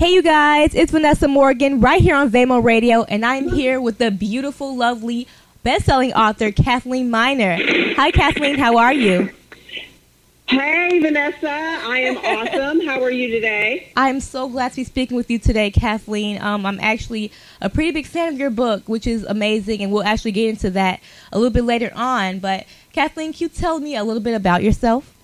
Hey, you guys, it's Vanessa Morgan right here on Vamo Radio, and I'm here with the beautiful, lovely, best selling author, Cathlene Miner. Hi, Cathlene, how are you? Hey, Vanessa. I am awesome. How are you today? I'm so glad to be speaking with you today, Cathlene. Um, I'm actually a pretty big fan of your book, which is amazing, and we'll actually get into that a little bit later on. But, Cathlene, can you tell me a little bit about yourself?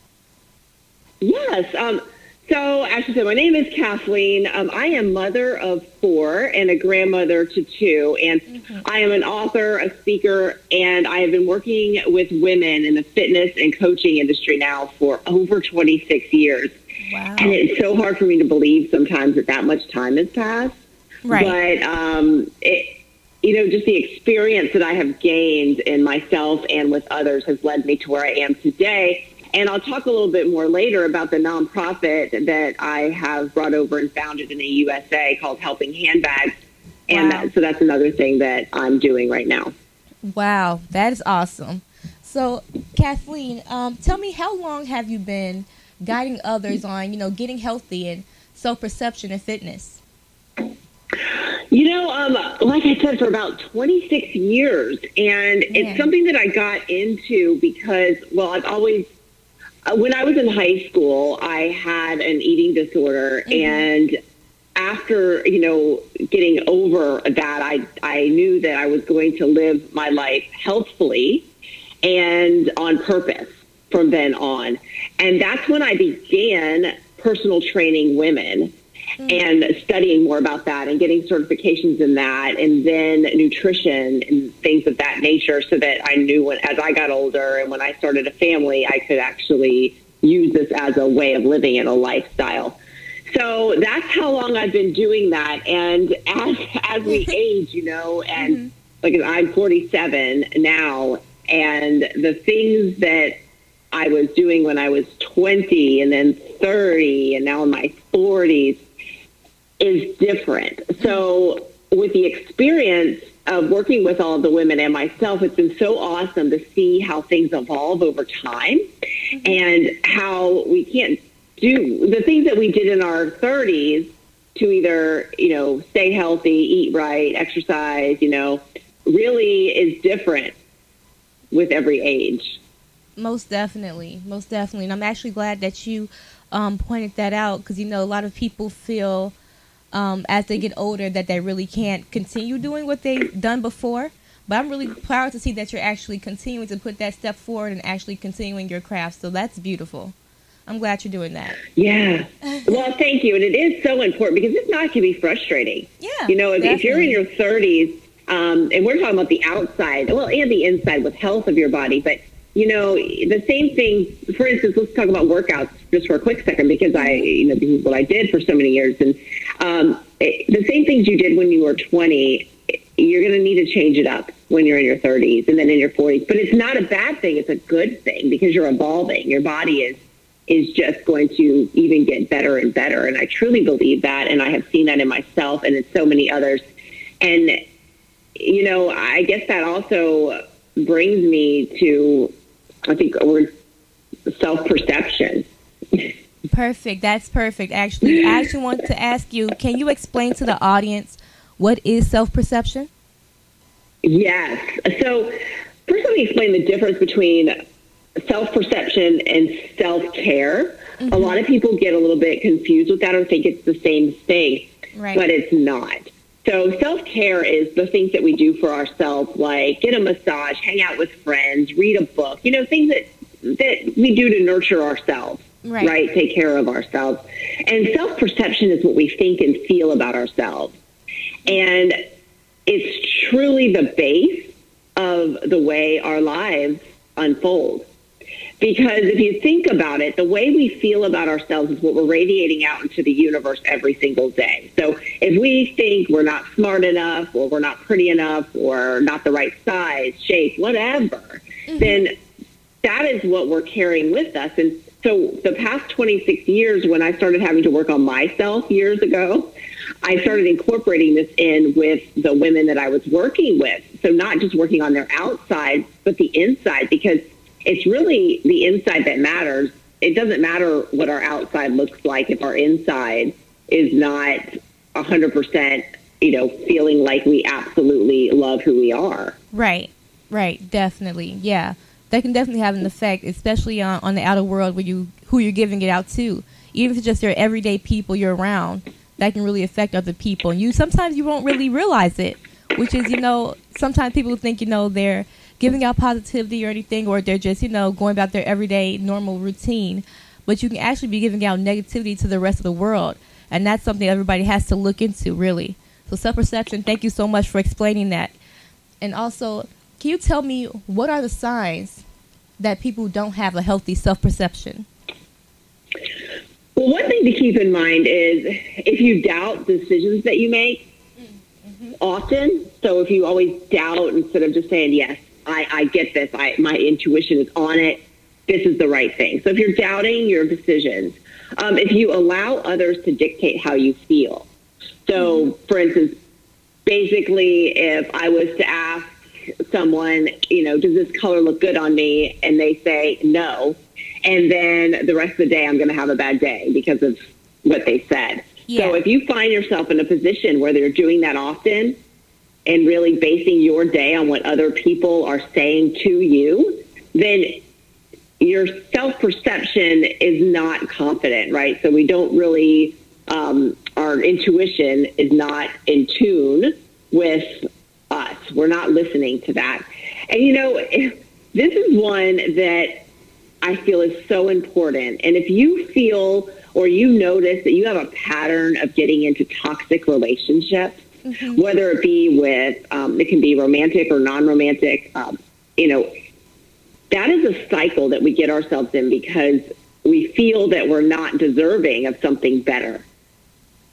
Yes. Um, so, as you said, my name is Cathlene. Um, I am mother of four and a grandmother to two. And mm-hmm. I am an author, a speaker, and I have been working with women in the fitness and coaching industry now for over 26 years. Wow. And it's so hard for me to believe sometimes that that much time has passed. Right. But, um, it, you know, just the experience that I have gained in myself and with others has led me to where I am today and I'll talk a little bit more later about the nonprofit that I have brought over and founded in the USA called Helping Handbags. And wow. that, so that's another thing that I'm doing right now. Wow, that is awesome. So, Cathlene, um, tell me how long have you been guiding others on, you know, getting healthy and self-perception and fitness? You know, um, like I said, for about 26 years. And Man. it's something that I got into because, well, I've always when I was in high school, I had an eating disorder, mm-hmm. and after you know getting over that, I I knew that I was going to live my life healthfully and on purpose from then on, and that's when I began personal training women. And studying more about that and getting certifications in that and then nutrition and things of that nature so that I knew when as I got older and when I started a family I could actually use this as a way of living and a lifestyle. So that's how long I've been doing that and as as we age, you know, and mm-hmm. like I'm 47 now and the things that I was doing when I was 20 and then 30 and now in my 40s is different. So, with the experience of working with all of the women and myself, it's been so awesome to see how things evolve over time mm-hmm. and how we can't do the things that we did in our 30s to either, you know, stay healthy, eat right, exercise, you know, really is different with every age. Most definitely. Most definitely. And I'm actually glad that you um, pointed that out because, you know, a lot of people feel um, as they get older that they really can't continue doing what they've done before. But I'm really proud to see that you're actually continuing to put that step forward and actually continuing your craft. So that's beautiful. I'm glad you're doing that. Yeah. Well, thank you. And it is so important because it's not, going to be frustrating. Yeah. You know, if, if you're in your 30s, um, and we're talking about the outside, well, and the inside with health of your body, but you know, the same thing, for instance, let's talk about workouts just for a quick second because I, you know, this is what I did for so many years. And um, it, the same things you did when you were 20, you're going to need to change it up when you're in your 30s and then in your 40s. But it's not a bad thing. It's a good thing because you're evolving. Your body is is just going to even get better and better. And I truly believe that. And I have seen that in myself and in so many others. And, you know, I guess that also brings me to I think self perception. Perfect. That's perfect. Actually, I actually want to ask you: Can you explain to the audience what is self perception? Yes. So first, let me explain the difference between self perception and self care. Mm-hmm. A lot of people get a little bit confused with that or think it's the same thing, right. but it's not. So self care is the things that we do for ourselves, like get a massage, hang out with friends, read a book, you know, things that that we do to nurture ourselves, right? right? Take care of ourselves. And self perception is what we think and feel about ourselves. And it's truly the base of the way our lives unfold. Because if you think about it, the way we feel about ourselves is what we're radiating out into the universe every single day. So if we think we're not smart enough or we're not pretty enough or not the right size, shape, whatever, mm-hmm. then that is what we're carrying with us. And so the past 26 years, when I started having to work on myself years ago, I started incorporating this in with the women that I was working with. So not just working on their outside, but the inside, because it's really the inside that matters. It doesn't matter what our outside looks like if our inside is not 100%, you know, feeling like we absolutely love who we are. Right, right, definitely. Yeah. That can definitely have an effect, especially on, on the outer world where you who you're giving it out to. Even if it's just your everyday people you're around, that can really affect other people. And you sometimes you won't really realize it, which is, you know, sometimes people think, you know, they're giving out positivity or anything, or they're just, you know, going about their everyday normal routine. But you can actually be giving out negativity to the rest of the world. And that's something everybody has to look into, really. So, self perception, thank you so much for explaining that. And also, can you tell me what are the signs that people don't have a healthy self perception? Well, one thing to keep in mind is if you doubt decisions that you make mm-hmm. often, so if you always doubt instead of just saying, yes, I, I get this, I, my intuition is on it, this is the right thing. So if you're doubting your decisions, um, if you allow others to dictate how you feel. So, mm-hmm. for instance, basically, if I was to ask someone, you know, does this color look good on me? And they say no. And then the rest of the day, I'm going to have a bad day because of what they said. Yeah. So if you find yourself in a position where they're doing that often and really basing your day on what other people are saying to you, then your self perception is not confident, right? So we don't really, um, our intuition is not in tune with We're not listening to that. And you know, this is one that I feel is so important. And if you feel or you notice that you have a pattern of getting into toxic relationships, mm-hmm. whether it be with, um, it can be romantic or non romantic, um, you know, that is a cycle that we get ourselves in because we feel that we're not deserving of something better.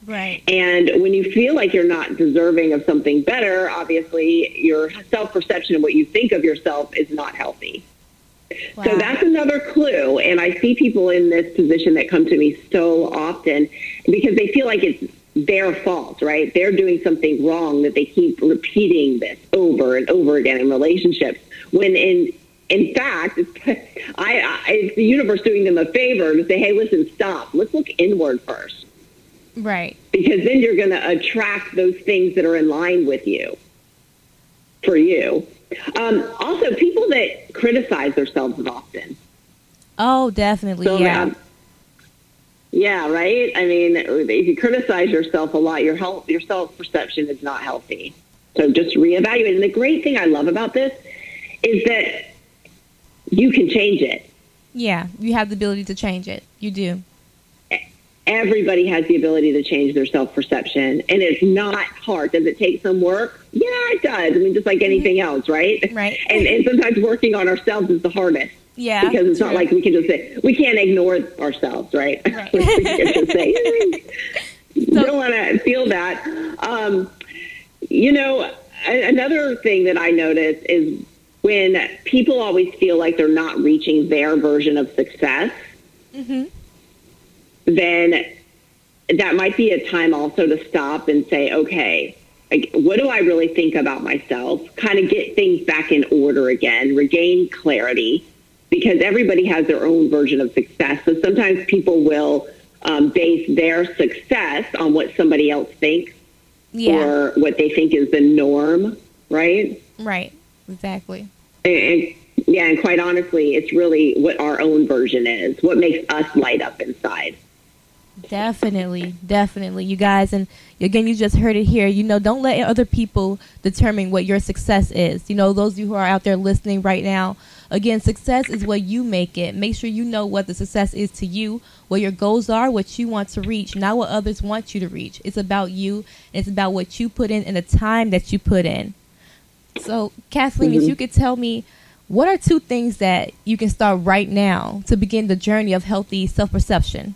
Right. And when you feel like you're not deserving of something better, obviously your self perception and what you think of yourself is not healthy. Wow. So that's another clue. And I see people in this position that come to me so often because they feel like it's their fault, right? They're doing something wrong that they keep repeating this over and over again in relationships. When in in fact, it's, I, I, it's the universe doing them a favor to say, "Hey, listen, stop. Let's look inward first. Right. Because then you're going to attract those things that are in line with you for you. Um, also, people that criticize themselves often. Oh, definitely. So, yeah. Um, yeah, right. I mean, if you criticize yourself a lot, your health, your self perception is not healthy. So just reevaluate. And the great thing I love about this is that you can change it. Yeah, you have the ability to change it. You do everybody has the ability to change their self perception, and it's not hard. Does it take some work? Yeah, it does. I mean, just like mm-hmm. anything else, right? Right. And, and sometimes working on ourselves is the hardest. Yeah. Because it's true. not like we can just say we can't ignore ourselves, right? right. we can just say you don't want to feel that. Um, you know, another thing that I notice is when people always feel like they're not reaching their version of success. Mm-hmm then that might be a time also to stop and say, okay, like, what do I really think about myself? Kind of get things back in order again, regain clarity, because everybody has their own version of success. So sometimes people will um, base their success on what somebody else thinks yeah. or what they think is the norm, right? Right, exactly. And, and, yeah, and quite honestly, it's really what our own version is, what makes us light up inside. Definitely, definitely, you guys, and again, you just heard it here. You know, don't let other people determine what your success is. You know, those of you who are out there listening right now, again, success is what you make it. Make sure you know what the success is to you, what your goals are, what you want to reach, not what others want you to reach. It's about you. It's about what you put in and the time that you put in. So, Cathlene, mm-hmm. if you could tell me, what are two things that you can start right now to begin the journey of healthy self perception?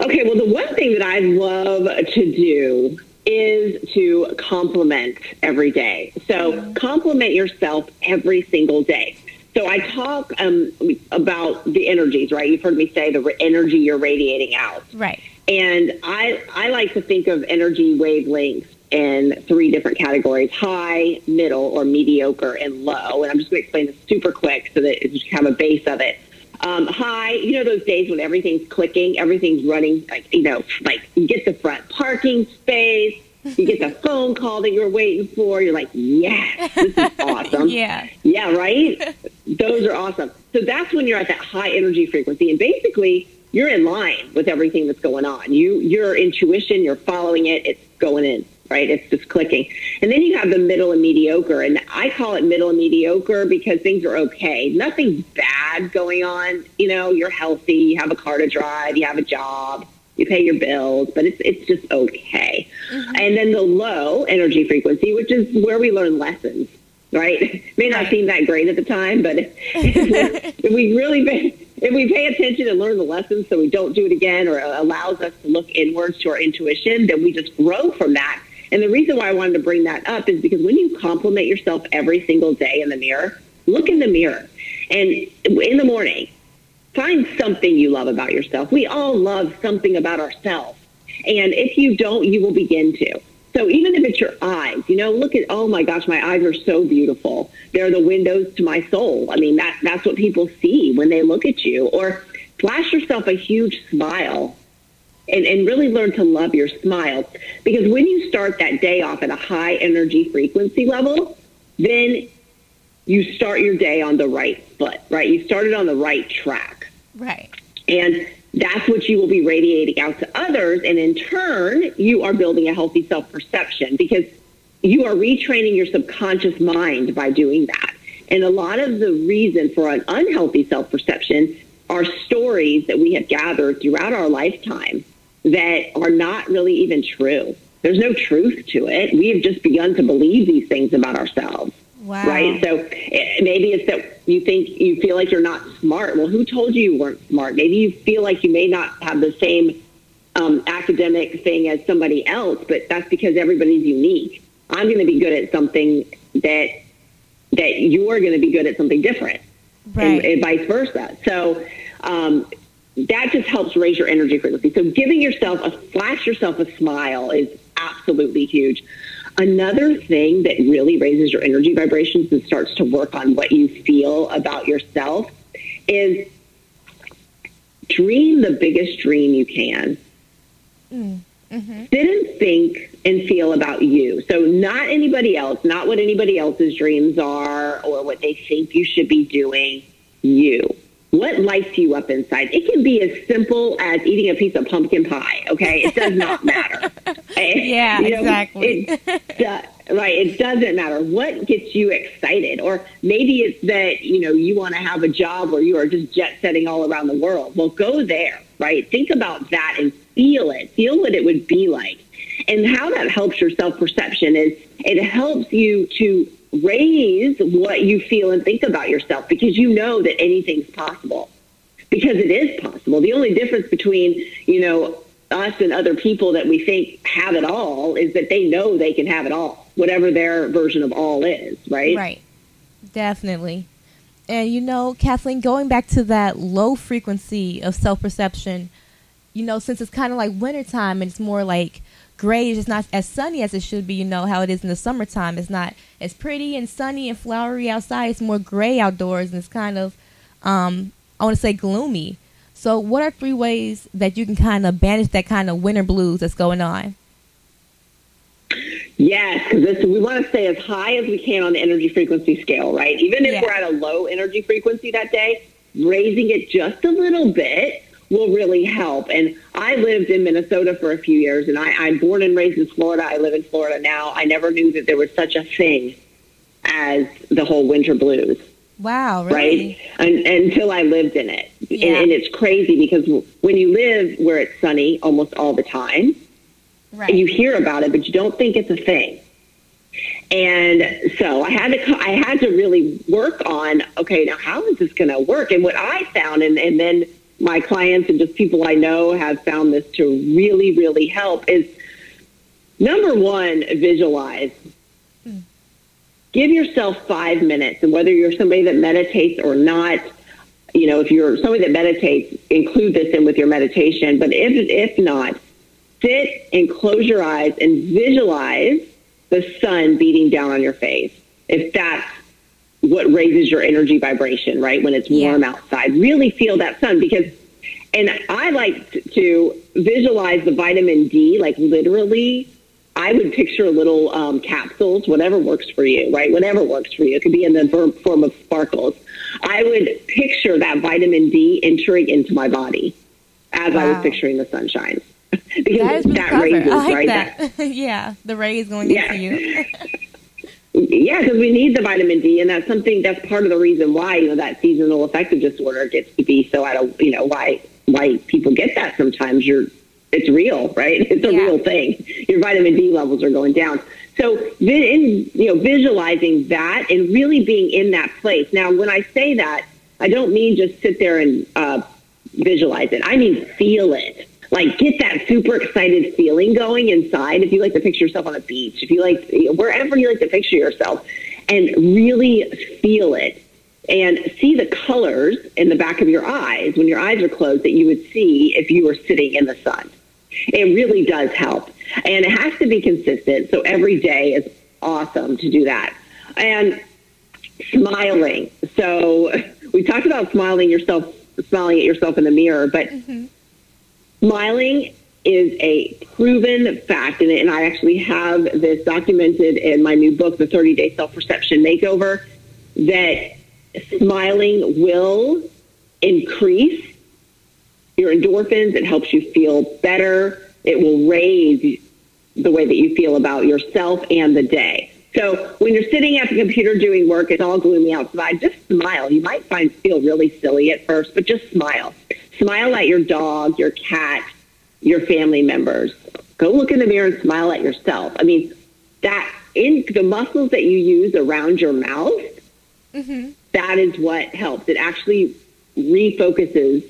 Okay, well, the one thing that I love to do is to compliment every day. So compliment yourself every single day. So I talk um, about the energies, right? You've heard me say the energy you're radiating out. Right. And I, I like to think of energy wavelengths in three different categories high, middle, or mediocre, and low. And I'm just going to explain this super quick so that you have a base of it. Um, high, you know those days when everything's clicking, everything's running, like you know, like you get the front parking space, you get the phone call that you're waiting for. You're like, yes, this is awesome. yeah. Yeah, right? Those are awesome. So that's when you're at that high energy frequency. And basically, you're in line with everything that's going on. You, your intuition, you're following it, it's going in, right? It's just clicking. And then you have the middle and mediocre. And I call it middle and mediocre because things are okay. Nothing bad going on. You know, you're healthy, you have a car to drive, you have a job you pay your bills, but it's it's just okay. Mm-hmm. And then the low energy frequency, which is where we learn lessons, right? May not right. seem that great at the time, but if we really pay, if we pay attention and learn the lessons, so we don't do it again, or allows us to look inwards to our intuition, then we just grow from that. And the reason why I wanted to bring that up is because when you compliment yourself every single day in the mirror, look in the mirror, and in the morning find something you love about yourself. We all love something about ourselves. And if you don't, you will begin to. So even if it's your eyes, you know, look at, oh my gosh, my eyes are so beautiful. They're the windows to my soul. I mean, that, that's what people see when they look at you. Or flash yourself a huge smile and, and really learn to love your smile. Because when you start that day off at a high energy frequency level, then you start your day on the right foot, right? You started on the right track. Right. And that's what you will be radiating out to others. And in turn, you are building a healthy self perception because you are retraining your subconscious mind by doing that. And a lot of the reason for an unhealthy self perception are stories that we have gathered throughout our lifetime that are not really even true. There's no truth to it. We have just begun to believe these things about ourselves. Wow. Right. So eh, maybe it's that you think you feel like you're not smart. Well, who told you you weren't smart? Maybe you feel like you may not have the same um, academic thing as somebody else, but that's because everybody's unique. I'm going to be good at something that that you're going to be good at something different, right. and, and vice versa. So um, that just helps raise your energy frequency. So giving yourself a flash yourself a smile is absolutely huge. Another thing that really raises your energy vibrations and starts to work on what you feel about yourself is dream the biggest dream you can. Mm, mm-hmm. Sit and think and feel about you. So, not anybody else, not what anybody else's dreams are or what they think you should be doing. You what lights you up inside. It can be as simple as eating a piece of pumpkin pie. Okay, it does not matter. Eh, yeah, you know, exactly. It, right, it doesn't matter what gets you excited, or maybe it's that you know you want to have a job where you are just jet setting all around the world. Well, go there. Right, think about that and feel it. Feel what it would be like. And how that helps your self perception is it helps you to raise what you feel and think about yourself because you know that anything's possible because it is possible. The only difference between, you know, us and other people that we think have it all is that they know they can have it all, whatever their version of all is, right? Right. Definitely. And you know, Cathlene, going back to that low frequency of self perception, you know, since it's kind of like wintertime and it's more like gray is just not as sunny as it should be. You know how it is in the summertime. It's not as pretty and sunny and flowery outside. It's more gray outdoors, and it's kind of, um, I want to say, gloomy. So, what are three ways that you can kind of banish that kind of winter blues that's going on? Yes, because we want to stay as high as we can on the energy frequency scale, right? Even if yeah. we're at a low energy frequency that day, raising it just a little bit will really help. And I lived in Minnesota for a few years, and I, I'm born and raised in Florida. I live in Florida now. I never knew that there was such a thing as the whole winter blues. Wow, really? Right? And, until I lived in it. Yeah. And, and, it's crazy because when you live where it's sunny almost all the time, right. you hear about it, but you don't think it's a thing. And so I had to I had to really work on okay now how is this going to work and what I found and and then my clients and just people I know have found this to really, really help is number one, visualize. Mm. Give yourself five minutes, and whether you're somebody that meditates or not, you know, if you're somebody that meditates, include this in with your meditation. But if if not, sit and close your eyes and visualize the sun beating down on your face. If that's what raises your energy vibration, right? When it's warm yeah. outside, really feel that sun because, and I like to visualize the vitamin D, like literally. I would picture little um, capsules, whatever works for you, right? Whatever works for you. It could be in the form of sparkles. I would picture that vitamin D entering into my body as wow. I was picturing the sunshine. because that, that raises, like right? That. that yeah, the ray is going yeah. into you. Yeah, because we need the vitamin D, and that's something that's part of the reason why you know that seasonal affective disorder gets to be so out of you know why why people get that sometimes. You're it's real, right? It's a yeah. real thing. Your vitamin D levels are going down. So, in you know, visualizing that and really being in that place. Now, when I say that, I don't mean just sit there and uh, visualize it. I mean feel it like get that super excited feeling going inside. If you like to picture yourself on a beach, if you like wherever you like to picture yourself, and really feel it and see the colors in the back of your eyes when your eyes are closed that you would see if you were sitting in the sun. It really does help. And it has to be consistent. So every day is awesome to do that. And smiling. So we talked about smiling yourself, smiling at yourself in the mirror, but mm-hmm Smiling is a proven fact, and, and I actually have this documented in my new book, The 30 Day Self Perception Makeover, that smiling will increase your endorphins. It helps you feel better. It will raise the way that you feel about yourself and the day. So when you're sitting at the computer doing work, it's all gloomy outside. Just smile. You might find feel really silly at first, but just smile. Smile at your dog, your cat, your family members. Go look in the mirror and smile at yourself. I mean, that in the muscles that you use around your mouth, mm-hmm. that is what helps. It actually refocuses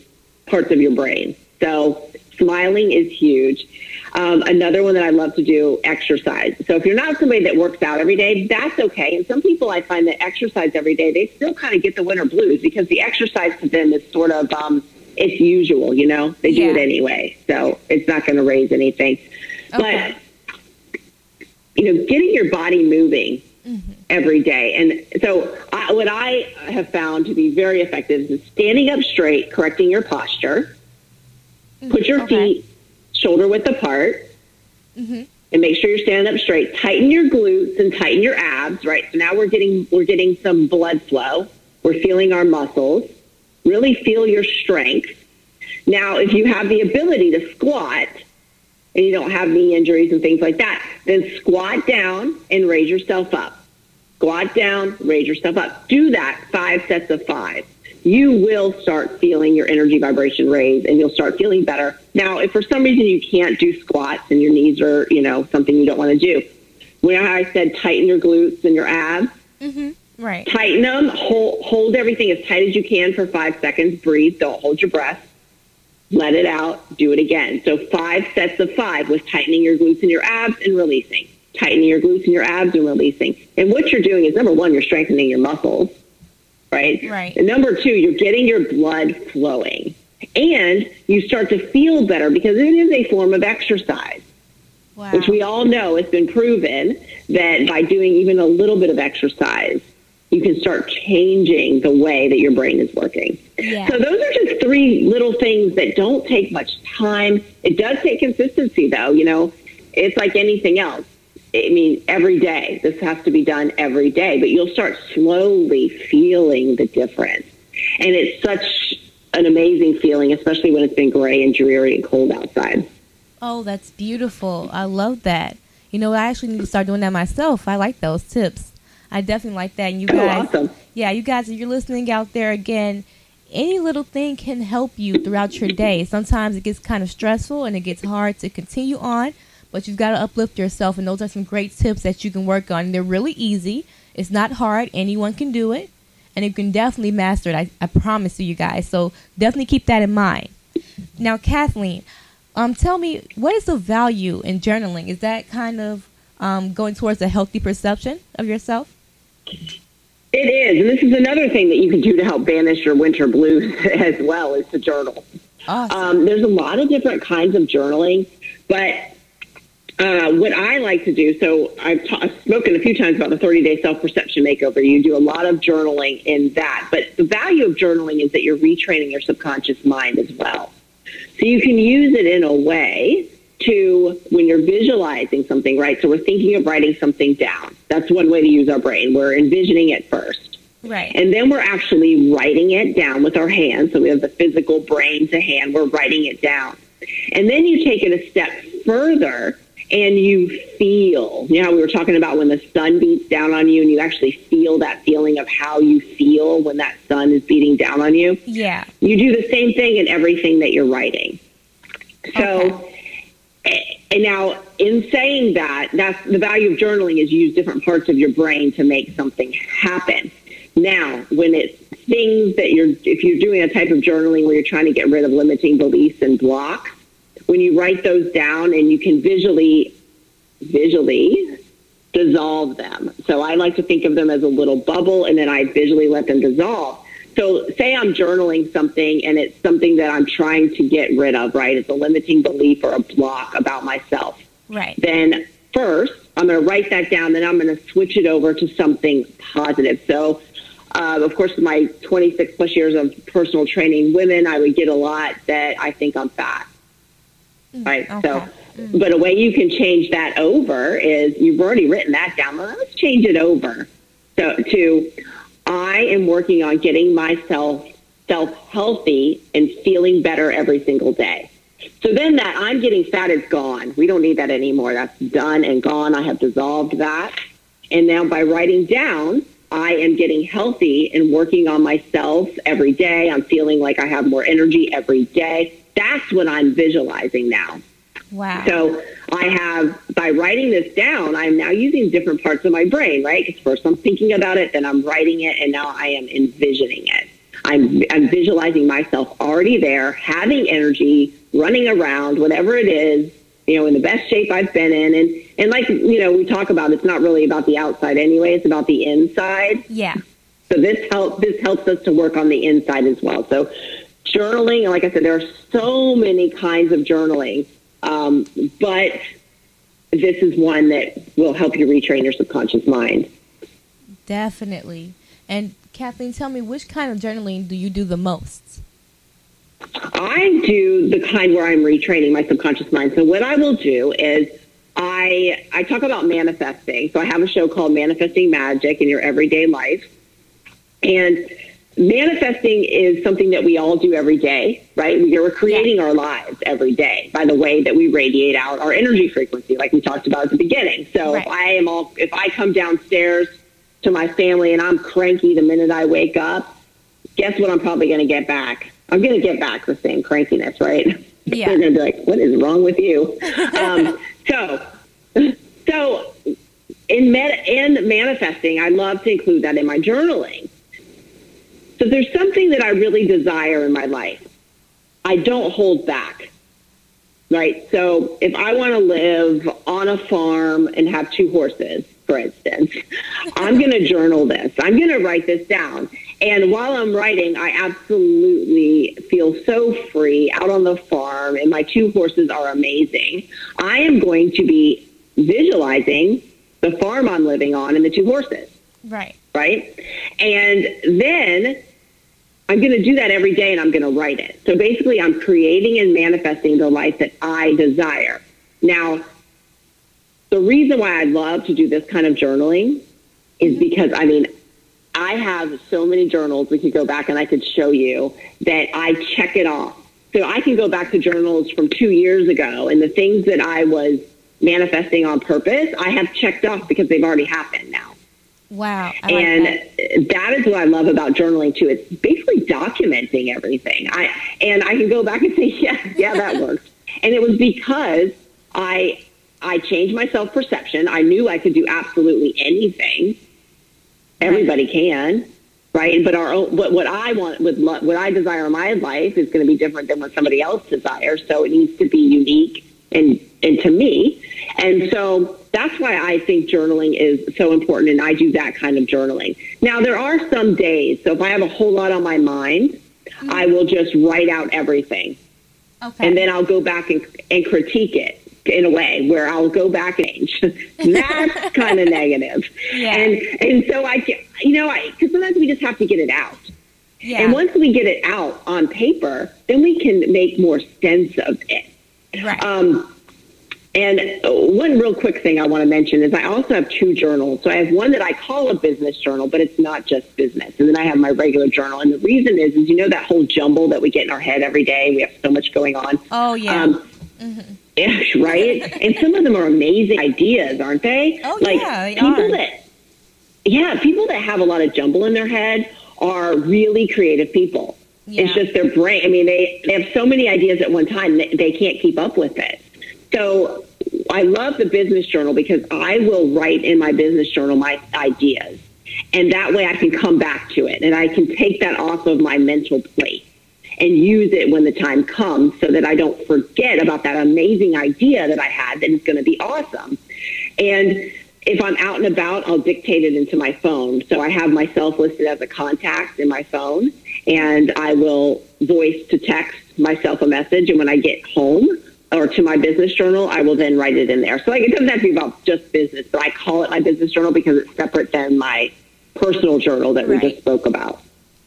parts of your brain. So smiling is huge. Um, another one that I love to do, exercise. So if you're not somebody that works out every day, that's okay. And some people I find that exercise every day, they still kind of get the winter blues because the exercise to them is sort of um, it's usual, you know, they do it anyway. So it's not going to raise anything. Okay. But, you know, getting your body moving mm-hmm. every day. And so I, what I have found to be very effective is standing up straight, correcting your posture, mm-hmm. put your okay. feet shoulder width apart. Mm-hmm. And make sure you're standing up straight. Tighten your glutes and tighten your abs. Right. So now we're getting we're getting some blood flow. We're feeling our muscles Really feel your strength. Now, if you have the ability to squat and you don't have knee injuries and things like that, then squat down and raise yourself up. Squat down, raise yourself up. Do that five sets of five. You will start feeling your energy vibration raise and you'll start feeling better. Now, if for some reason you can't do squats and your knees are, you know, something you don't want to do, when I said tighten your glutes and your abs, mm-hmm. Right. Tighten them. Hold, hold everything as tight as you can for five seconds. Breathe. Don't hold your breath. Let it out. Do it again. So five sets of five with tightening your glutes and your abs and releasing. Tightening your glutes and your abs and releasing. And what you're doing is number one, you're strengthening your muscles, right? Right. And number two, you're getting your blood flowing. And you start to feel better because it is a form of exercise. Wow. Which we all know has been proven that by doing even a little bit of exercise, you can start changing the way that your brain is working. Yeah. So those are just three little things that don't take much time. It does take consistency though, you know. It's like anything else. I mean, every day. This has to be done every day, but you'll start slowly feeling the difference. And it's such an amazing feeling, especially when it's been gray and dreary and cold outside. Oh, that's beautiful. I love that. You know, I actually need to start doing that myself. I like those tips. I definitely like that. And you oh, guys, awesome. yeah, you guys, if you're listening out there again, any little thing can help you throughout your day. Sometimes it gets kind of stressful and it gets hard to continue on, but you've got to uplift yourself. And those are some great tips that you can work on. They're really easy. It's not hard. Anyone can do it, and you can definitely master it. I, I promise you, you guys. So definitely keep that in mind. Now, Cathlene, um, tell me what is the value in journaling? Is that kind of um, going towards a healthy perception of yourself? It is, and this is another thing that you can do to help banish your winter blues as well is to journal. Awesome. Um, there's a lot of different kinds of journaling, but uh, what I like to do, so I've, ta- I've spoken a few times about the 30 day self perception makeover. You do a lot of journaling in that. But the value of journaling is that you're retraining your subconscious mind as well. So you can use it in a way to when you're visualizing something, right? So we're thinking of writing something down. That's one way to use our brain. We're envisioning it first. Right. And then we're actually writing it down with our hands. So we have the physical brain to hand. We're writing it down. And then you take it a step further and you feel, you know, we were talking about when the sun beats down on you and you actually feel that feeling of how you feel when that sun is beating down on you. Yeah. You do the same thing in everything that you're writing. So, okay. And now in saying that, that's the value of journaling is you use different parts of your brain to make something happen. Now, when it's things that you're, if you're doing a type of journaling where you're trying to get rid of limiting beliefs and blocks, when you write those down and you can visually, visually dissolve them. So I like to think of them as a little bubble and then I visually let them dissolve. So say I'm journaling something and it's something that I'm trying to get rid of, right? It's a limiting belief or a block about myself. Right. Then first, I'm going to write that down. Then I'm going to switch it over to something positive. So, uh, of course, my 26 plus years of personal training women, I would get a lot that I think I'm fat. Mm, right. Okay. So, mm. but a way you can change that over is you've already written that down. Well, let's change it over. So to I am working on getting myself self healthy and feeling better every single day. So then that I'm getting fat is gone. We don't need that anymore. That's done and gone. I have dissolved that. And now by writing down, I am getting healthy and working on myself every day. I'm feeling like I have more energy every day. That's what I'm visualizing now. Wow. So I have, by writing this down, I'm now using different parts of my brain, right? Because first I'm thinking about it, then I'm writing it, and now I am envisioning it. I'm, I'm visualizing myself already there, having energy, running around, whatever it is, you know, in the best shape I've been in. And, and like, you know, we talk about, it's not really about the outside anyway, it's about the inside. Yeah. So this help this helps us to work on the inside as well. So journaling, like I said, there are so many kinds of journaling, um, but this is one that will help you retrain your subconscious mind. Definitely. And Cathlene, tell me which kind of journaling do you do the most? I do the kind where I'm retraining my subconscious mind. So what I will do is I I talk about manifesting. So I have a show called Manifesting Magic in Your Everyday Life. And manifesting is something that we all do every day, right? We're creating yeah. our lives every day by the way that we radiate out our energy frequency, like we talked about at the beginning. So right. if I am all, if I come downstairs to my family and I'm cranky the minute I wake up, guess what? I'm probably going to get back. I'm going to get back the same crankiness, right? Yeah. They're going to be like, "What is wrong with you?" um, so, so in med- in manifesting, I love to include that in my journaling so there's something that I really desire in my life. I don't hold back. Right? So if I want to live on a farm and have two horses, for instance, I'm going to journal this. I'm going to write this down. And while I'm writing, I absolutely feel so free out on the farm, and my two horses are amazing. I am going to be visualizing the farm I'm living on and the two horses. Right. Right. And then I'm going to do that every day and I'm going to write it. So basically, I'm creating and manifesting the life that I desire. Now, the reason why I love to do this kind of journaling is mm-hmm. because, I mean, I have so many journals we could go back and I could show you that I check it off. So I can go back to journals from two years ago and the things that I was manifesting on purpose, I have checked off because they've already happened now. Wow. And that. that is what I love about journaling too. It's basically documenting everything. I and I can go back and say, yeah, yeah, that worked. And it was because I I changed my self perception. I knew I could do absolutely anything. Everybody can, right? But our own, what what I want with what I desire in my life is going to be different than what somebody else desires. So it needs to be unique and and to me. And so that's why I think journaling is so important, and I do that kind of journaling. Now, there are some days, so if I have a whole lot on my mind, mm-hmm. I will just write out everything. Okay. And then I'll go back and, and critique it. in a way where I'll go back and change. That's kind of negative. Yeah. And and so I you know I because sometimes we just have to get it out. Yeah. And once we get it out on paper, then we can make more sense of it. Right. Um, and one real quick thing I want to mention is I also have two journals. So I have one that I call a business journal, but it's not just business. And then I have my regular journal. And the reason is, is you know that whole jumble that we get in our head every day. We have so much going on. Oh yeah. Um, mm-hmm. right. and some of them are amazing ideas, aren't they? Oh like, yeah, people are. that. Yeah, people that have a lot of jumble in their head are really creative people. Yeah. It's just their brain. I mean, they, they have so many ideas at one time that they can't keep up with it. So I love the business journal because I will write in my business journal my ideas. And that way I can come back to it and I can take that off of my mental plate and use it when the time comes so that I don't forget about that amazing idea that I had that is going to be awesome. And if I'm out and about, I'll dictate it into my phone. So I have myself listed as a contact in my phone and I will voice to text myself a message. And when I get home, or to my business journal, I will then write it in there. So like it doesn't have to be about just business, but I call it my business journal because it's separate than my personal journal that right. we just spoke about.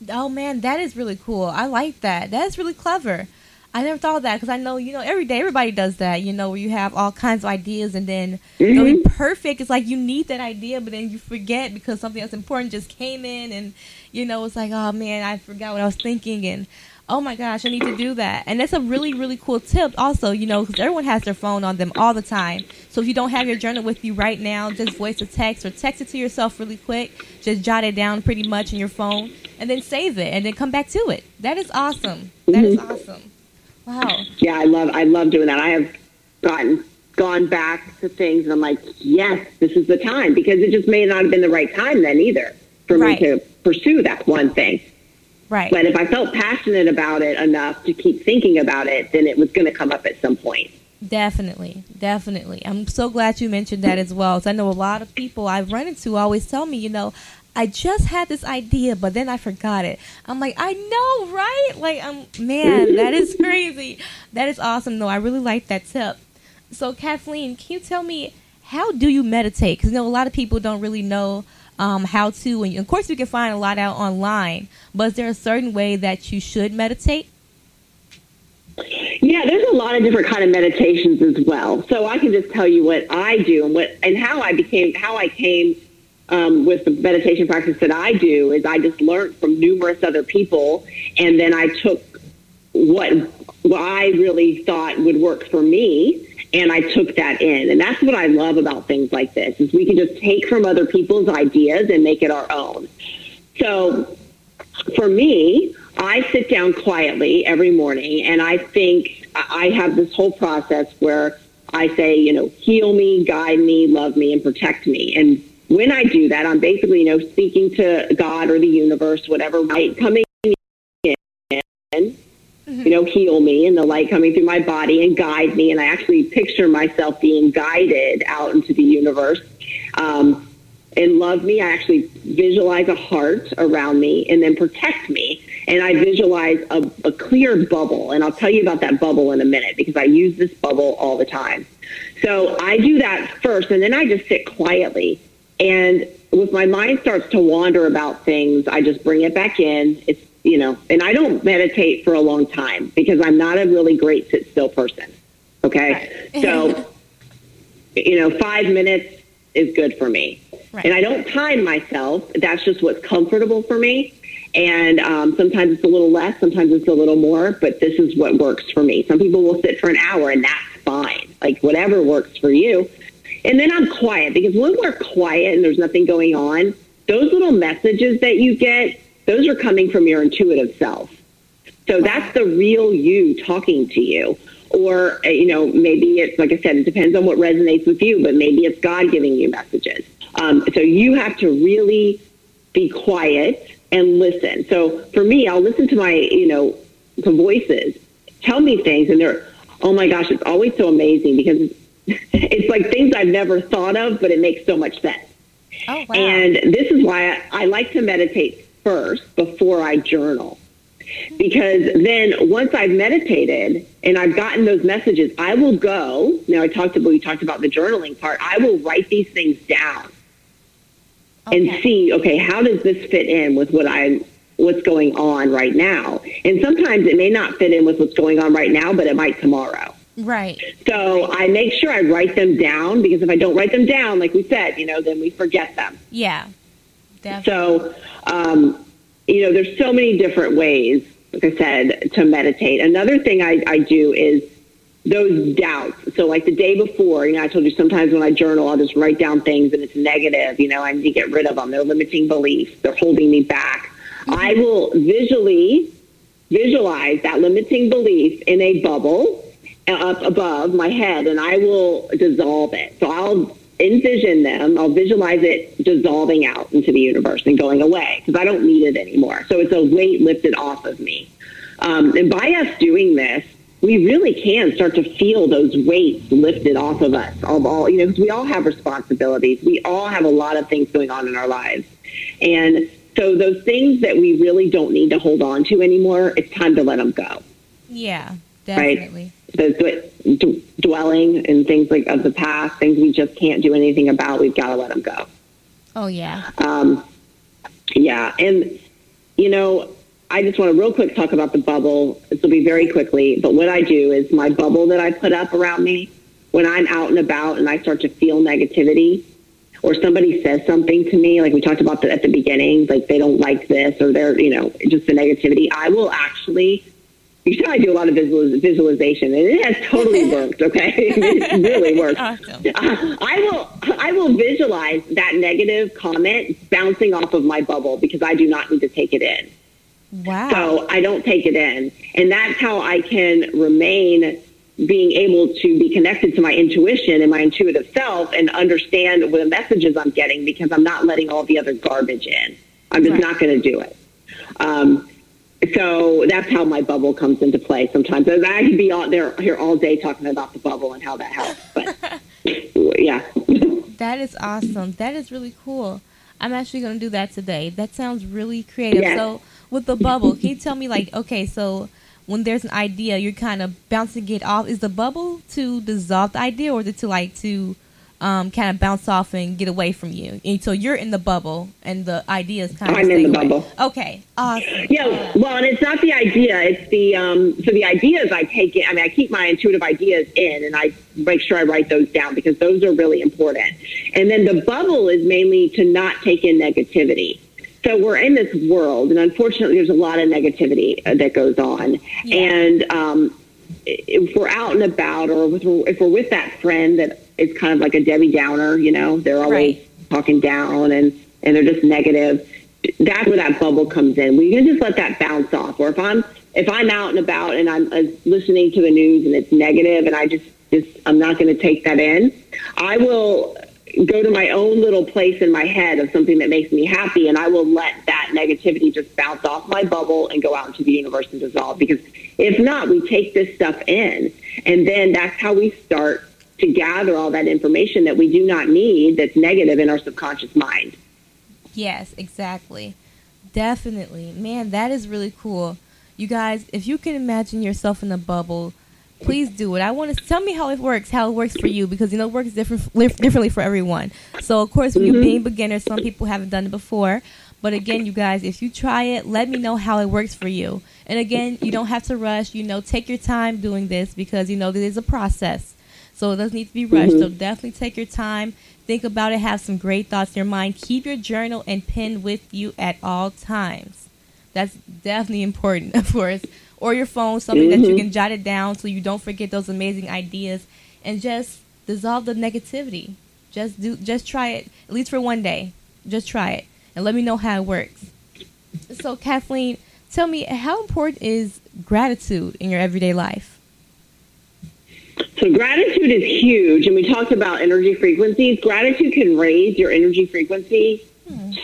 Oh man, that is really cool. I like that. That's really clever. I never thought of that because I know you know every day everybody does that. You know where you have all kinds of ideas and then mm-hmm. it'll be perfect. It's like you need that idea, but then you forget because something else important just came in, and you know it's like oh man, I forgot what I was thinking, and oh my gosh, I need to do that. And that's a really, really cool tip also, you know, because everyone has their phone on them all the time. So if you don't have your journal with you right now, just voice a text or text it to yourself really quick. Just jot it down pretty much in your phone and then save it and then come back to it. That is awesome. That is mm-hmm. awesome. Wow. Yeah, I love I love doing that. I have gotten gone back to things and I'm like, yes, this is the time because it just may not have been the right time then either for right. me to pursue that one thing. Right. But if I felt passionate about it enough to keep thinking about it, then it was going to come up at some point. Definitely, definitely. I'm so glad you mentioned that as well. Because I know a lot of people I've run into always tell me, you know, I just had this idea, but then I forgot it. I'm like, I know, right? Like, I'm man, that is crazy. That is awesome, though. I really like that tip. So, Cathlene, can you tell me how do you meditate? Because you know a lot of people don't really know um, how to. And of course, you can find a lot out online. But is there a certain way that you should meditate? Yeah, there's a lot of different kind of meditations as well. So I can just tell you what I do and what and how I became how I came um, with the meditation practice that I do is I just learned from numerous other people, and then I took what what I really thought would work for me, and I took that in. And that's what I love about things like this is we can just take from other people's ideas and make it our own. So for me, I sit down quietly every morning and I think I have this whole process where I say, you know, heal me, guide me, love me, and protect me. And when I do that, I'm basically, you know, speaking to God or the universe, whatever light coming in mm-hmm. you know, heal me and the light coming through my body and guide me. And I actually picture myself being guided out into the universe. Um, and love me. I actually visualize a heart around me and then protect me. And I visualize a, a clear bubble. And I'll tell you about that bubble in a minute because I use this bubble all the time. So I do that first and then I just sit quietly. And if my mind starts to wander about things, I just bring it back in. It's you know, and I don't meditate for a long time because I'm not a really great sit still person. Okay. Right. so, you know, five minutes is good for me. Right. And I don't time myself. That's just what's comfortable for me. And um, sometimes it's a little less, sometimes it's a little more, but this is what works for me. Some people will sit for an hour and that's fine. Like whatever works for you. And then I'm quiet because when we're quiet and there's nothing going on, those little messages that you get those are coming from your intuitive self. So that's the real you talking to you. Or, uh, you know, maybe it's, like I said, it depends on what resonates with you, but maybe it's God giving you messages. Um, so you have to really be quiet and listen. So for me, I'll listen to my, you know, the voices tell me things, and they're, oh my gosh, it's always so amazing because it's like things I've never thought of, but it makes so much sense. Oh, wow. And this is why I, I like to meditate first before I journal. because then once I've meditated and I've gotten those messages, I will go. Now I talked about we talked about the journaling part. I will write these things down okay. and see, okay, how does this fit in with what I'm what's going on right now? And sometimes it may not fit in with what's going on right now, but it might tomorrow. Right. So I make sure I write them down because if I don't write them down, like we said, you know, then we forget them. Yeah. Definitely. So, um, you know, there's so many different ways, like I said, to meditate. Another thing I, I do is those doubts. So, like the day before, you know, I told you sometimes when I journal, I'll just write down things and it's negative. You know, I need to get rid of them. They're limiting beliefs. They're holding me back. Mm-hmm. I will visually visualize that limiting belief in a bubble up above my head, and I will dissolve it. So I'll envision them, I'll visualize it dissolving out into the universe and going away because I don't need it anymore. So it's a weight lifted off of me. Um, and by us doing this, we really can start to feel those weights lifted off of us. Of all, you know, because we all have responsibilities. We all have a lot of things going on in our lives. And so those things that we really don't need to hold on to anymore, it's time to let them go. Yeah, definitely. Right? the d- dwelling and things like of the past, things we just can't do anything about. We've got to let them go. Oh yeah. Um, yeah, and you know, I just want to real quick talk about the bubble. This will be very quickly, but what I do is my bubble that I put up around me when I'm out and about and I start to feel negativity or somebody says something to me, like we talked about at the beginning, like they don't like this or they're, you know, just the negativity, I will actually I do a lot of visualization, and it has totally worked. Okay, it really works. Awesome. Uh, I will, I will visualize that negative comment bouncing off of my bubble because I do not need to take it in. Wow. So I don't take it in, and that's how I can remain being able to be connected to my intuition and my intuitive self and understand what the messages I'm getting because I'm not letting all the other garbage in. I'm just right. not going to do it. Um, so that's how my bubble comes into play sometimes. I could be out there here all day talking about the bubble and how that helps. But yeah. That is awesome. That is really cool. I'm actually going to do that today. That sounds really creative. So with the bubble, can you tell me like, okay, so when there's an idea, you're kind of bouncing it off. Is the bubble to dissolve the idea or is it to like to um, kind of bounce off and get away from you. And so you're in the bubble, and the idea is kind of. I'm in the away. bubble. Okay, awesome. Yeah, well, and it's not the idea; it's the um, so the ideas I take in. I mean, I keep my intuitive ideas in, and I make sure I write those down because those are really important. And then the bubble is mainly to not take in negativity. So we're in this world, and unfortunately, there's a lot of negativity uh, that goes on, yeah. and um, if we're out and about, or if we're with that friend that is kind of like a Debbie Downer, you know, they're always right. talking down and, and they're just negative. That's where that bubble comes in. We can just let that bounce off. Or if I'm if I'm out and about and I'm uh, listening to the news and it's negative and I just just I'm not going to take that in, I will go to my own little place in my head of something that makes me happy and I will let that negativity just bounce off my bubble and go out into the universe and dissolve because if not we take this stuff in and then that's how we start to gather all that information that we do not need that's negative in our subconscious mind. Yes, exactly. Definitely. Man, that is really cool. You guys, if you can imagine yourself in a bubble, please do it. I want to tell me how it works, how it works for you, because you know it works different differently for everyone. So of course, when mm-hmm. you're being beginners, some people haven't done it before. But again, you guys, if you try it, let me know how it works for you. And again, you don't have to rush. You know, take your time doing this because you know this is a process. So it doesn't need to be rushed. Mm-hmm. So definitely take your time. Think about it. Have some great thoughts in your mind. Keep your journal and pen with you at all times. That's definitely important, of course. Or your phone, something mm-hmm. that you mm-hmm. can jot it down so you don't forget those amazing ideas. And just dissolve the negativity. Just do. Just try it at least for one day. Just try it and let me know how it works. So Cathlene, tell me how important is gratitude in your everyday life? So gratitude is huge, and we talked about energy frequencies. Gratitude can raise your energy frequency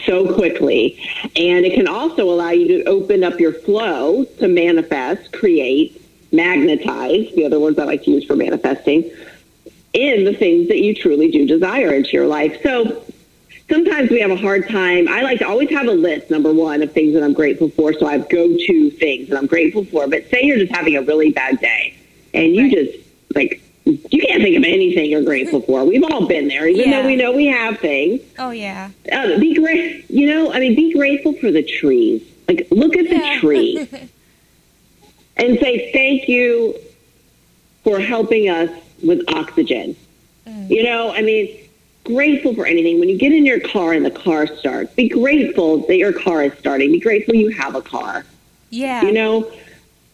so quickly, and it can also allow you to open up your flow to manifest, create, magnetize. The other words I like to use for manifesting in the things that you truly do desire into your life. So sometimes we have a hard time. I like to always have a list, number one, of things that I'm grateful for. So I have go to things that I'm grateful for. But say you're just having a really bad day and you right. just like, you can't think of anything you're grateful for. We've all been there, even yeah. though we know we have things. Oh, yeah. Uh, be great. You know, I mean, be grateful for the trees. Like, look at yeah. the tree and say, thank you for helping us with oxygen. Mm. You know, I mean, grateful for anything. When you get in your car and the car starts, be grateful that your car is starting. Be grateful you have a car. Yeah. You know.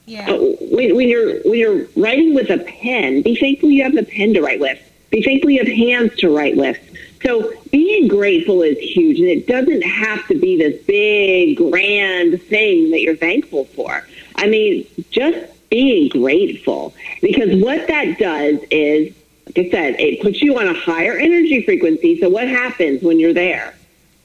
Yeah. Uh, when, when you're when you're writing with a pen, be thankful you have the pen to write with. Be thankful you have hands to write with. So being grateful is huge, and it doesn't have to be this big, grand thing that you're thankful for. I mean, just being grateful, because what that does is like I said, it puts you on a higher energy frequency. So what happens when you're there?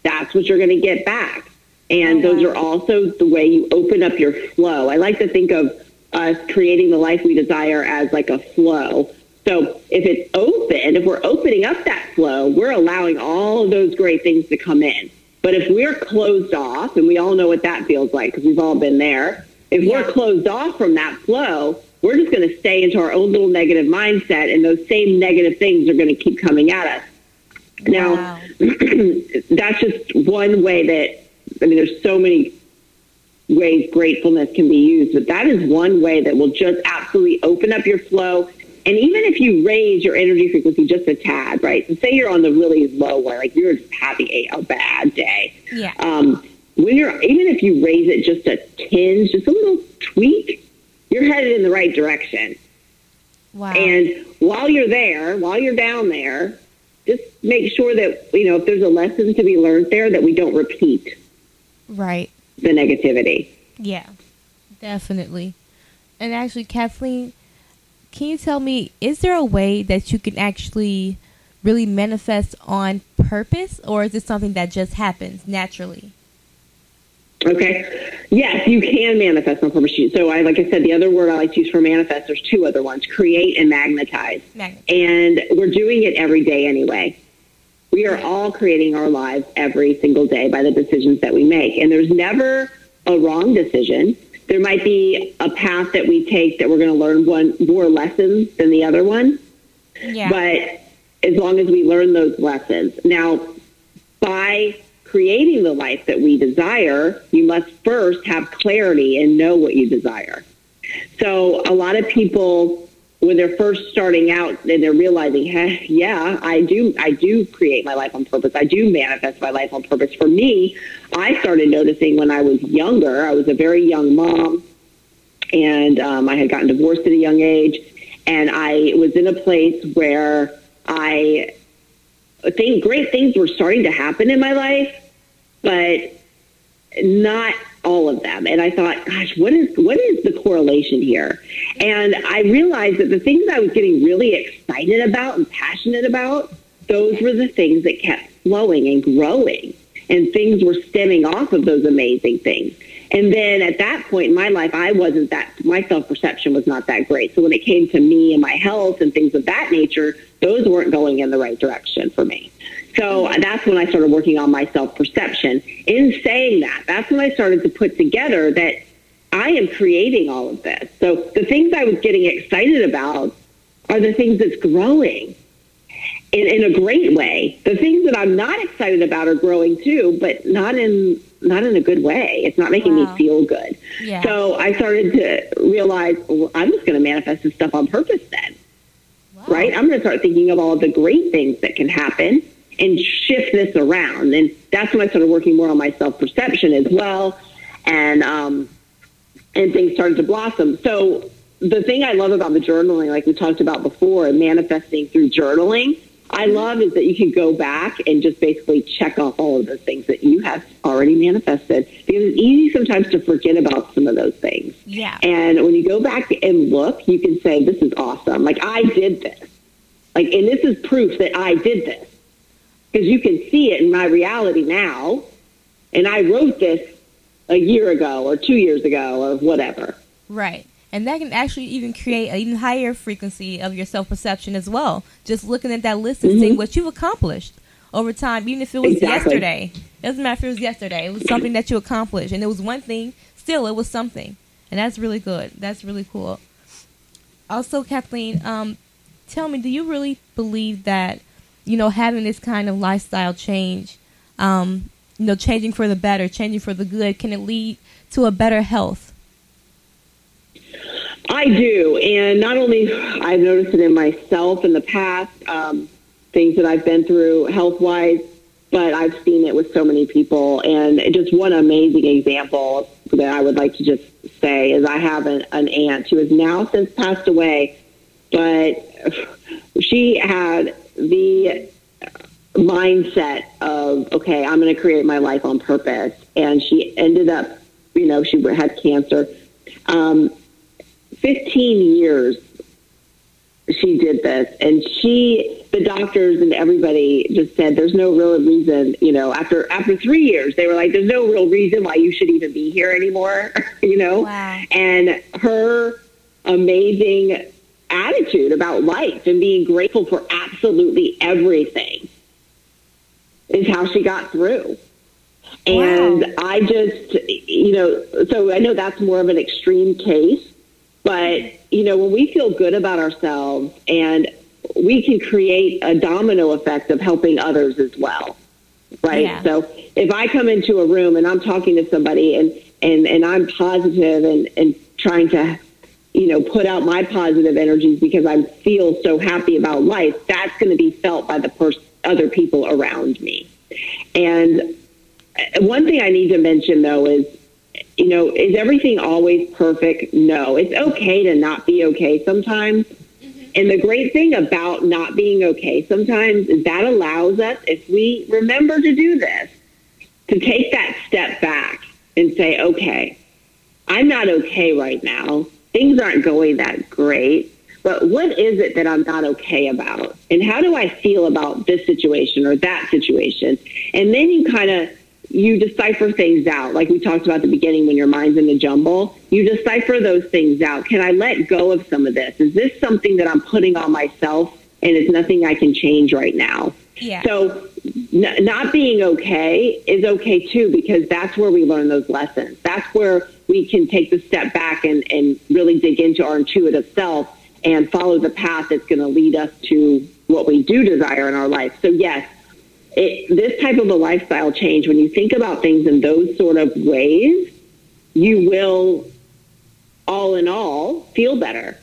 That's what you're going to get back. And uh-huh. those are also the way you open up your flow. I like to think of us creating the life we desire as like a flow. So if it's open, if we're opening up that flow, we're allowing all of those great things to come in. But if we're closed off, and we all know what that feels like because we've all been there, if yeah. we're closed off from that flow, we're just going to stay into our own little negative mindset, and those same negative things are going to keep coming at us. Now, wow. that's just one way that, I mean, there's so many ways gratefulness can be used, but that is one way that will just absolutely open up your flow. And even if you raise your energy frequency just a tad, right? So say you're on the really low one, like you're just having a, a bad day. Yeah. Um, when you're, even if you raise it just a tinge, just a little tweak, you're headed in the right direction. Wow. And while you're there, while you're down there, just make sure that, you know, if there's a lesson to be learned there, that we don't repeat. Right. The negativity. Yeah, definitely. And actually, Cathlene, can you tell me, is there a way that you can actually really manifest on purpose, or is it something that just happens naturally? Okay. Yes, you can manifest on purpose. So, I, like I said, the other word I like to use for manifest, there's two other ones create and magnetize. magnetize. And we're doing it every day anyway. We are all creating our lives every single day by the decisions that we make. And there's never a wrong decision. There might be a path that we take that we're going to learn one more lessons than the other one. Yeah. But as long as we learn those lessons. Now, by creating the life that we desire, you must first have clarity and know what you desire. So a lot of people, when they're first starting out and they're realizing, hey, yeah, I do, I do create my life on purpose. I do manifest my life on purpose. For me, I started noticing when I was younger. I was a very young mom, and um, I had gotten divorced at a young age, and I was in a place where I think great things were starting to happen in my life, but not all of them. And I thought, gosh, what is what is the correlation here? And I realized that the things I was getting really excited about and passionate about, those were the things that kept flowing and growing. And things were stemming off of those amazing things. And then at that point in my life, I wasn't that, my self perception was not that great. So when it came to me and my health and things of that nature, those weren't going in the right direction for me. So that's when I started working on my self perception. In saying that, that's when I started to put together that I am creating all of this. So the things I was getting excited about are the things that's growing in, in a great way. The things that I'm not excited about are growing too, but not in not in a good way. It's not making wow. me feel good. Yeah. So I started to realize well, I'm just going to manifest this stuff on purpose then. Wow. Right? I'm going to start thinking of all of the great things that can happen and shift this around. And that's when I started working more on my self perception as well. And um, and things started to blossom. So the thing I love about the journaling, like we talked about before, and manifesting through journaling, I love is that you can go back and just basically check off all of the things that you have already manifested. Because it's easy sometimes to forget about some of those things. Yeah. And when you go back and look, you can say, "This is awesome! Like I did this. Like, and this is proof that I did this because you can see it in my reality now. And I wrote this a year ago or two years ago or whatever. Right and that can actually even create an even higher frequency of your self perception as well. Just looking at that list and mm-hmm. seeing what you've accomplished over time, even if it was Exactly. yesterday. It doesn't matter if it was yesterday. It was something that you accomplished, and it was one thing. Still, it was something, and that's really good. That's really cool. Also, Cathlene, um, tell me, do you really believe that you know having this kind of lifestyle change, um, you know, changing for the better, changing for the good, can it lead to a better health? I do, and not only I've noticed it in myself in the past, um, things that I've been through health wise, but I've seen it with so many people. And just one amazing example that I would like to just say is I have an, an aunt who has now since passed away, but she had the mindset of okay, I'm going to create my life on purpose, and she ended up, you know, she had cancer. Um, 15 years she did this and she the doctors and everybody just said there's no real reason you know after after three years they were like there's no real reason why you should even be here anymore you know Wow. and her amazing attitude about life and being grateful for absolutely everything is how she got through and Wow. I just, you know, so I know that's more of an extreme case, but, you know, when we feel good about ourselves and we can create a domino effect of helping others as well. Right. Yeah. So if I come into a room and I'm talking to somebody and, and, and I'm positive and, and trying to, you know, put out my positive energies because I feel so happy about life, that's going to be felt by the other people around me. And uh, one thing I need to mention though is, you know, is everything always perfect? No, it's okay to not be okay sometimes. Mm-hmm. And the great thing about not being okay sometimes is that allows us, if we remember to do this, to take that step back and say, okay, I'm not okay right now. Things aren't going that great. But what is it that I'm not okay about? And how do I feel about this situation or that situation? And then you kind of you decipher things out. Like we talked about at the beginning when your mind's in a jumble, you decipher those things out. Can I let go of some of this? Is this something that I'm putting on myself and it's nothing I can change right now? Yeah. So n- not being okay is okay too because that's where we learn those lessons. That's where we can take the step back and, and really dig into our intuitive self and follow the path that's going to lead us to what we do desire in our life. So yes, it, this type of a lifestyle change, when you think about things in those sort of ways, you will, all in all, feel better.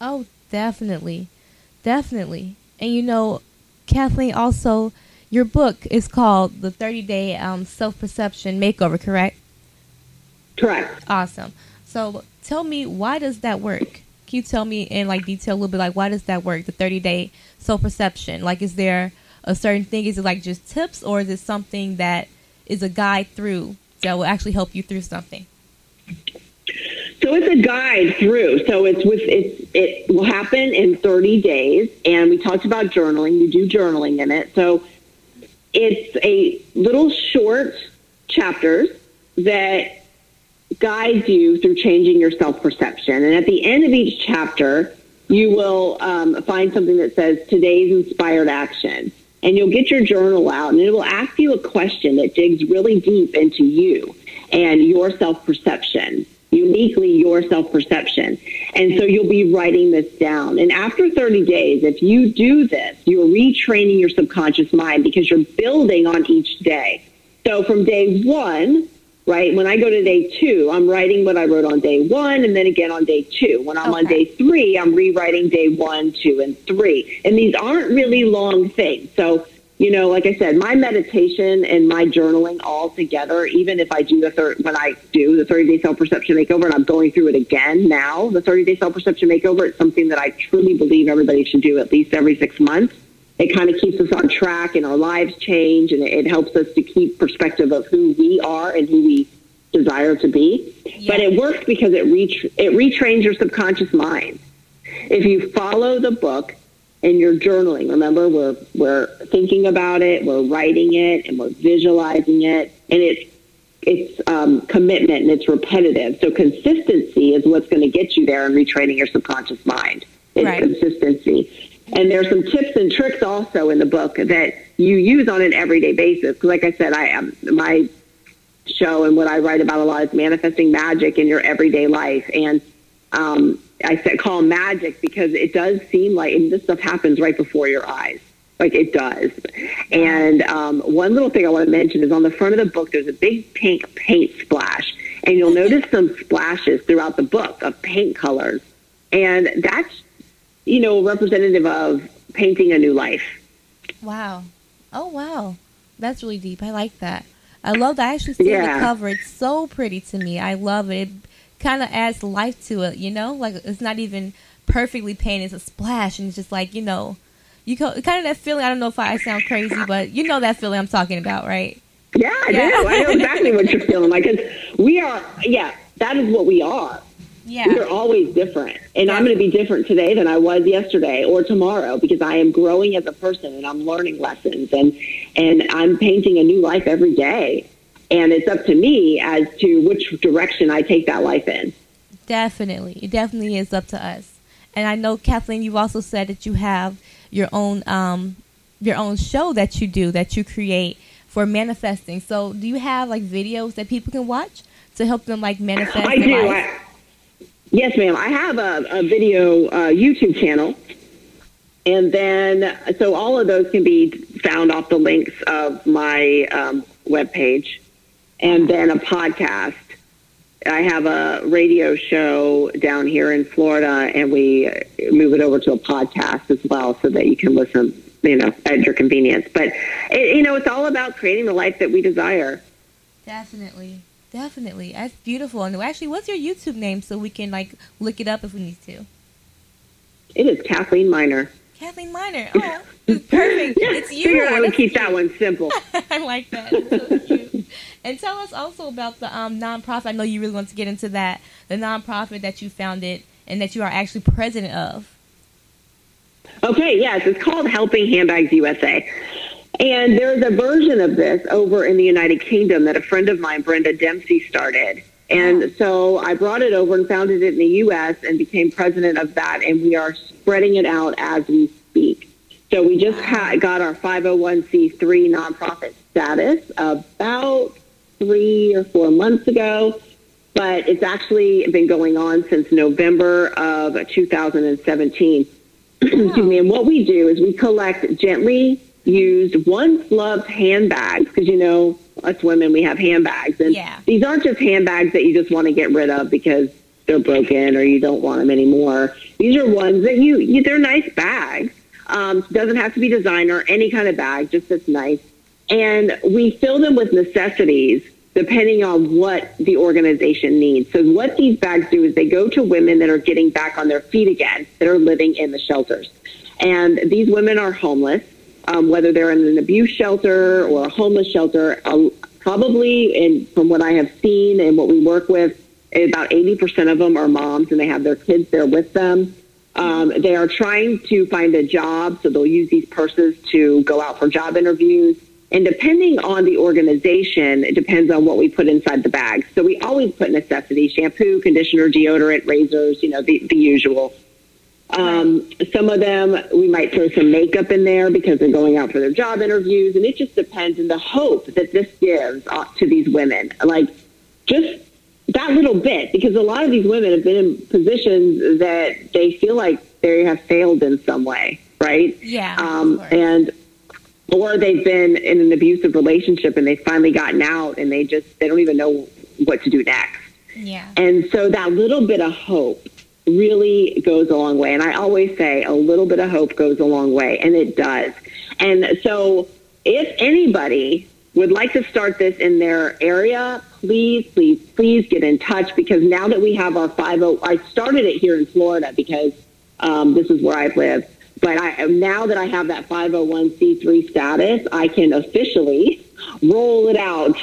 Oh, definitely. Definitely. And you know, Cathlene, also, your book is called The 30 Day um, Self Perception Makeover, correct? Correct. Awesome. So tell me, why does that work? Can you tell me in like detail a little bit, like why does that work? The 30 day self perception. Like, is there a certain thing? Is it like just tips, or is it something that is a guide through that will actually help you through something? So it's a guide through. So it's with it's it will happen in 30 days, and we talked about journaling. You do journaling in it. So it's a little short chapters that guides you through changing your self perception. And at the end of each chapter, you will um, find something that says today's inspired action. And you'll get your journal out and it will ask you a question that digs really deep into you and your self perception, uniquely your self perception. And so you'll be writing this down. And after 30 days, if you do this, you're retraining your subconscious mind because you're building on each day. So from day one, right, when I go to day two, I'm writing what I wrote on day one and then again on day two. When I'm on day three, I'm rewriting day one, two, and three. And these aren't really long things. So, you know, like I said, my meditation and my journaling all together, even if I do the third, when I do the 30 day self perception makeover and I'm going through it again now, the 30 day self perception makeover, it's something that I truly believe everybody should do at least every six months it kind of keeps us on track and our lives change and it, helps us to keep perspective of who we are and who we desire to be. But it works because it ret- it retrains your subconscious mind. If you follow the book and you're journaling, remember we're we're thinking about it, we're writing it, and we're visualizing it, and it's it's um, commitment and it's repetitive. So consistency is what's going to get you there and retraining your subconscious mind. It's Right. consistency. And there's some tips and tricks also in the book that you use on an everyday basis. Like I said, I am my show and what I write about a lot is manifesting magic in your everyday life. And um, I said call magic because it does seem like and this stuff happens right before your eyes. Like it does. And um, one little thing I want to mention is on the front of the book, there's a big pink paint splash. And you'll notice some splashes throughout the book of paint colors. And that's, you know, representative of painting a new life. Wow. Oh, wow. That's really deep. I like that. I love that. I actually see yeah. the cover. It's so pretty to me. I love it. It kind of adds life to it, you know? Like it's not even perfectly painted. It's a splash and it's just like, you know, you co- kind of that feeling. I don't know if I sound crazy, but you know that feeling I'm talking about, right? Yeah, I yeah. do. I know exactly what you're feeling like. Cause we are, yeah, that is what we are. Yeah. We are always different. And I'm going to be different today than I was yesterday or tomorrow because I am growing as a person and I'm learning lessons and, and I'm painting a new life every day. And it's up to me as to which direction I take that life in. Definitely. It definitely is up to us. And I know, Cathlene, you've also said that you have your own um, your own show that you do that you create for manifesting. So, do you have like videos that people can watch to help them like manifest? I do. I, yes, ma'am. I have a, a video uh, YouTube channel, and then so all of those can be found off the links of my um, webpage, and then a podcast. I have a radio show down here in Florida, and we move it over to a podcast as well, so that you can listen you know, at your convenience. But, it, you know, it's all about creating the life that we desire. Definitely. Definitely. That's beautiful. And actually, what's your YouTube name so we can, like, look it up if we need to? It is Cathlene Miner. Cathlene Miner. Oh, perfect. yeah, it's you. Figure out how to keep that one simple. I like that. So and tell us also about the um, nonprofit. I know you really want to get into that. The nonprofit that you founded and that you are actually president of. Okay, yes, it's called Helping Handbags USA. And there's a version of this over in the United Kingdom that a friend of mine, Brenda Dempsey, started. And so I brought it over and founded it in the U.S. and became president of that. And we are spreading it out as we speak. So we just ha- got our 501c3 nonprofit status about three or four months ago. But it's actually been going on since November of 2017. excuse me. And what we do is we collect gently used, once loved handbags because you know us women we have handbags, and yeah. these aren't just handbags that you just want to get rid of because they're broken or you don't want them anymore. These are ones that you, you they're nice bags. Um, doesn't have to be designer, any kind of bag, just that's nice. And we fill them with necessities depending on what the organization needs. So what these bags do is they go to women that are getting back on their feet again, that are living in the shelters. And these women are homeless, um, whether they're in an abuse shelter or a homeless shelter. Uh, probably, and from what I have seen and what we work with, about 80% of them are moms and they have their kids there with them. Um, they are trying to find a job, so they'll use these purses to go out for job interviews. And depending on the organization, it depends on what we put inside the bag. So we always put necessities, shampoo, conditioner, deodorant, razors, you know, the, the usual. Um, some of them, we might throw some makeup in there because they're going out for their job interviews. And it just depends in the hope that this gives to these women. Like, just that little bit, because a lot of these women have been in positions that they feel like they have failed in some way, right? Yeah. Um, and or they've been in an abusive relationship and they've finally gotten out and they just they don't even know what to do next. Yeah. And so that little bit of hope really goes a long way. And I always say a little bit of hope goes a long way, and it does. And so if anybody would like to start this in their area, please, please, please get in touch because now that we have our 50, I started it here in Florida because um, this is where I live. But I, now that I have that 501c3 status, I can officially roll it out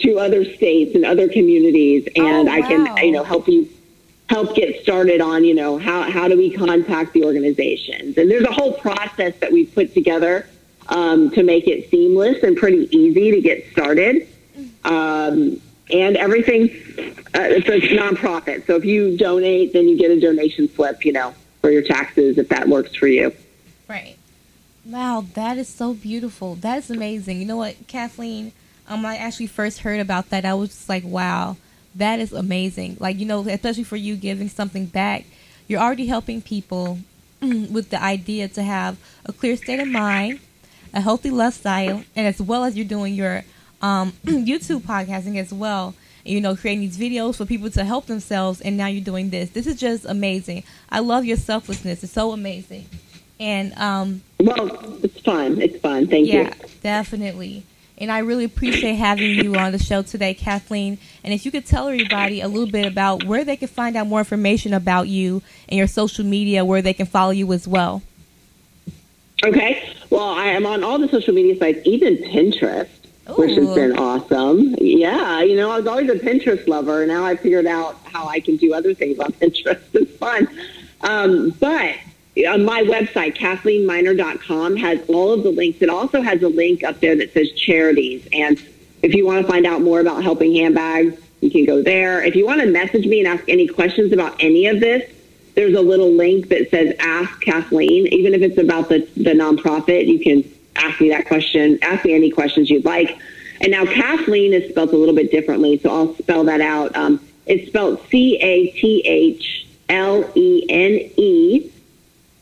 to other states and other communities, and oh, wow. I can you know help you help get started on you know how how do we contact the organizations, and there's a whole process that we've put together um, to make it seamless and pretty easy to get started. Um, and everything, uh, it's a nonprofit. So if you donate, then you get a donation slip, you know, for your taxes if that works for you. Right. Wow, that is so beautiful. That is amazing. You know what, Cathlene? Um, I actually first heard about that. I was just like, wow, that is amazing. Like, you know, especially for you giving something back, you're already helping people with the idea to have a clear state of mind, a healthy lifestyle, and as well as you're doing your um, YouTube podcasting as well. You know, creating these videos for people to help themselves, and now you're doing this. This is just amazing. I love your selflessness. It's so amazing. And um, well, it's fun. It's fun. Thank yeah, you. Yeah, definitely. And I really appreciate having you on the show today, Cathlene. And if you could tell everybody a little bit about where they can find out more information about you and your social media, where they can follow you as well. Okay. Well, I am on all the social media sites, even Pinterest, Ooh. which has been awesome. Yeah, you know, I was always a Pinterest lover. Now I figured out how I can do other things on Pinterest. It's fun. Um, but on my website, CathleneMiner.com, has all of the links. It also has a link up there that says charities. And if you want to find out more about helping handbags, you can go there. If you want to message me and ask any questions about any of this, there's a little link that says Ask Cathlene. Even if it's about the, the nonprofit, you can ask me that question, ask me any questions you'd like. And now Cathlene is spelled a little bit differently, so I'll spell that out. Um, it's spelled C A T H L E N E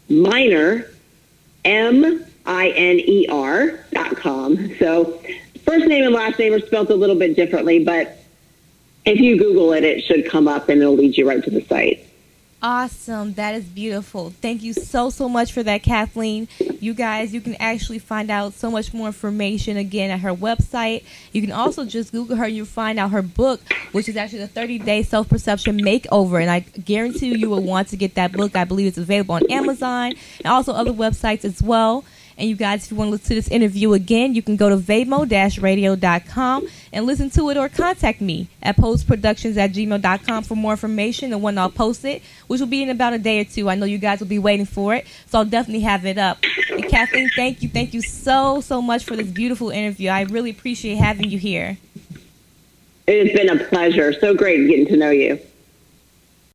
Miner, M I N E R dot com. So first name and last name are spelled a little bit differently, but if you Google it, it should come up and it'll lead you right to the site. Awesome. That is beautiful. Thank you so, so much for that, Cathlene. You guys, you can actually find out so much more information again at her website. You can also just Google her. And you'll find out her book, which is actually the 30 Day Self Perception Makeover. And I guarantee you, you will want to get that book. I believe it's available on Amazon and also other websites as well. And you guys, if you want to listen to this interview again, you can go to vamo-radio.com and listen to it or contact me at postproductions at gmail.com for more information and when I'll post it, which will be in about a day or two. I know you guys will be waiting for it, so I'll definitely have it up. And Cathlene, thank you. Thank you so, so much for this beautiful interview. I really appreciate having you here. It has been a pleasure. So great getting to know you.